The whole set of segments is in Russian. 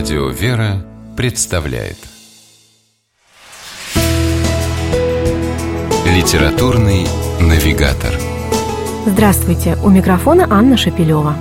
Радио «Вера» представляет Литературный навигатор Здравствуйте! У микрофона Анна Шапилева.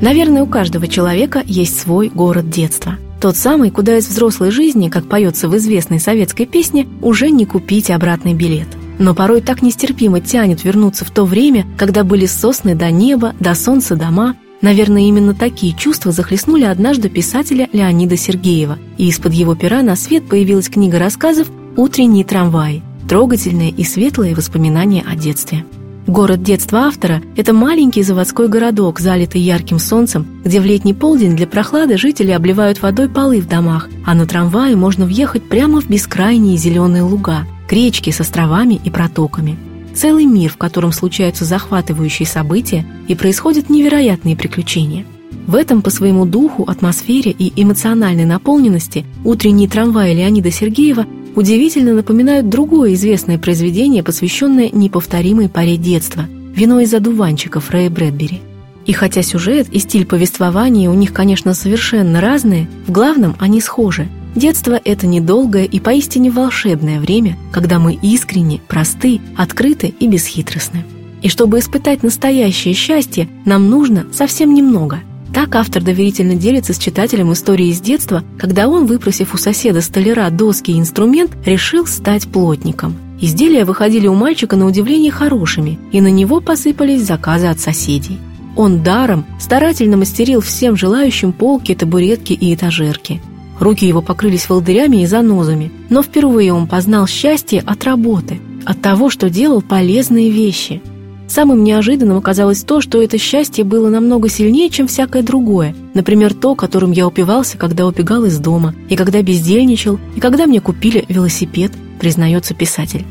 Наверное, у каждого человека есть свой город детства. Тот самый, куда из взрослой жизни, как поется в известной советской песне, уже не купить обратный билет. Но порой так нестерпимо тянет вернуться в то время, когда были сосны до неба, до солнца дома, Наверное, именно такие чувства захлестнули однажды писателя Леонида Сергеева, и из-под его пера на свет появилась книга рассказов «Утренний трамвай», трогательные и светлые воспоминания о детстве. Город детства автора – это маленький заводской городок, залитый ярким солнцем, где в летний полдень для прохлады жители обливают водой полы в домах, а на трамвае можно въехать прямо в бескрайние зеленые луга, к речке с островами и протоками – целый мир, в котором случаются захватывающие события и происходят невероятные приключения. В этом по своему духу, атмосфере и эмоциональной наполненности утренние трамваи Леонида Сергеева удивительно напоминают другое известное произведение, посвященное неповторимой паре детства «Вино из одуванчиков» Рэя Брэдбери. И хотя сюжет и стиль повествования у них, конечно, совершенно разные, в главном они схожи – Детство – это недолгое и поистине волшебное время, когда мы искренне, просты, открыты и бесхитростны. И чтобы испытать настоящее счастье, нам нужно совсем немного. Так автор доверительно делится с читателем истории из детства, когда он, выпросив у соседа-столяра доски и инструмент, решил стать плотником. Изделия выходили у мальчика на удивление хорошими, и на него посыпались заказы от соседей. Он даром старательно мастерил всем желающим полки, табуретки и этажерки – Руки его покрылись волдырями и занозами, но впервые он познал счастье от работы, от того, что делал полезные вещи. Самым неожиданным оказалось то, что это счастье было намного сильнее, чем всякое другое. Например, то, которым я упивался, когда убегал из дома, и когда бездельничал, и когда мне купили велосипед, признается писатель.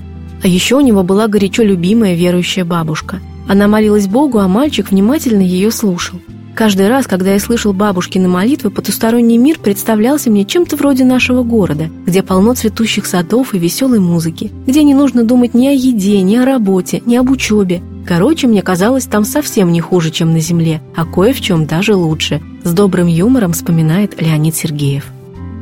А еще у него была горячо любимая верующая бабушка. Она молилась Богу, а мальчик внимательно ее слушал. Каждый раз, когда я слышал бабушкины молитвы, потусторонний мир представлялся мне чем-то вроде нашего города, где полно цветущих садов и веселой музыки, где не нужно думать ни о еде, ни о работе, ни об учебе. Короче, мне казалось, там совсем не хуже, чем на земле, а кое в чем даже лучше, с добрым юмором вспоминает Леонид Сергеев.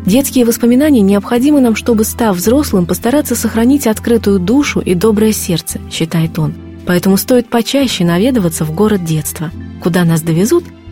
Детские воспоминания необходимы нам, чтобы, став взрослым, постараться сохранить открытую душу и доброе сердце, считает он. Поэтому стоит почаще наведываться в город детства, куда нас довезут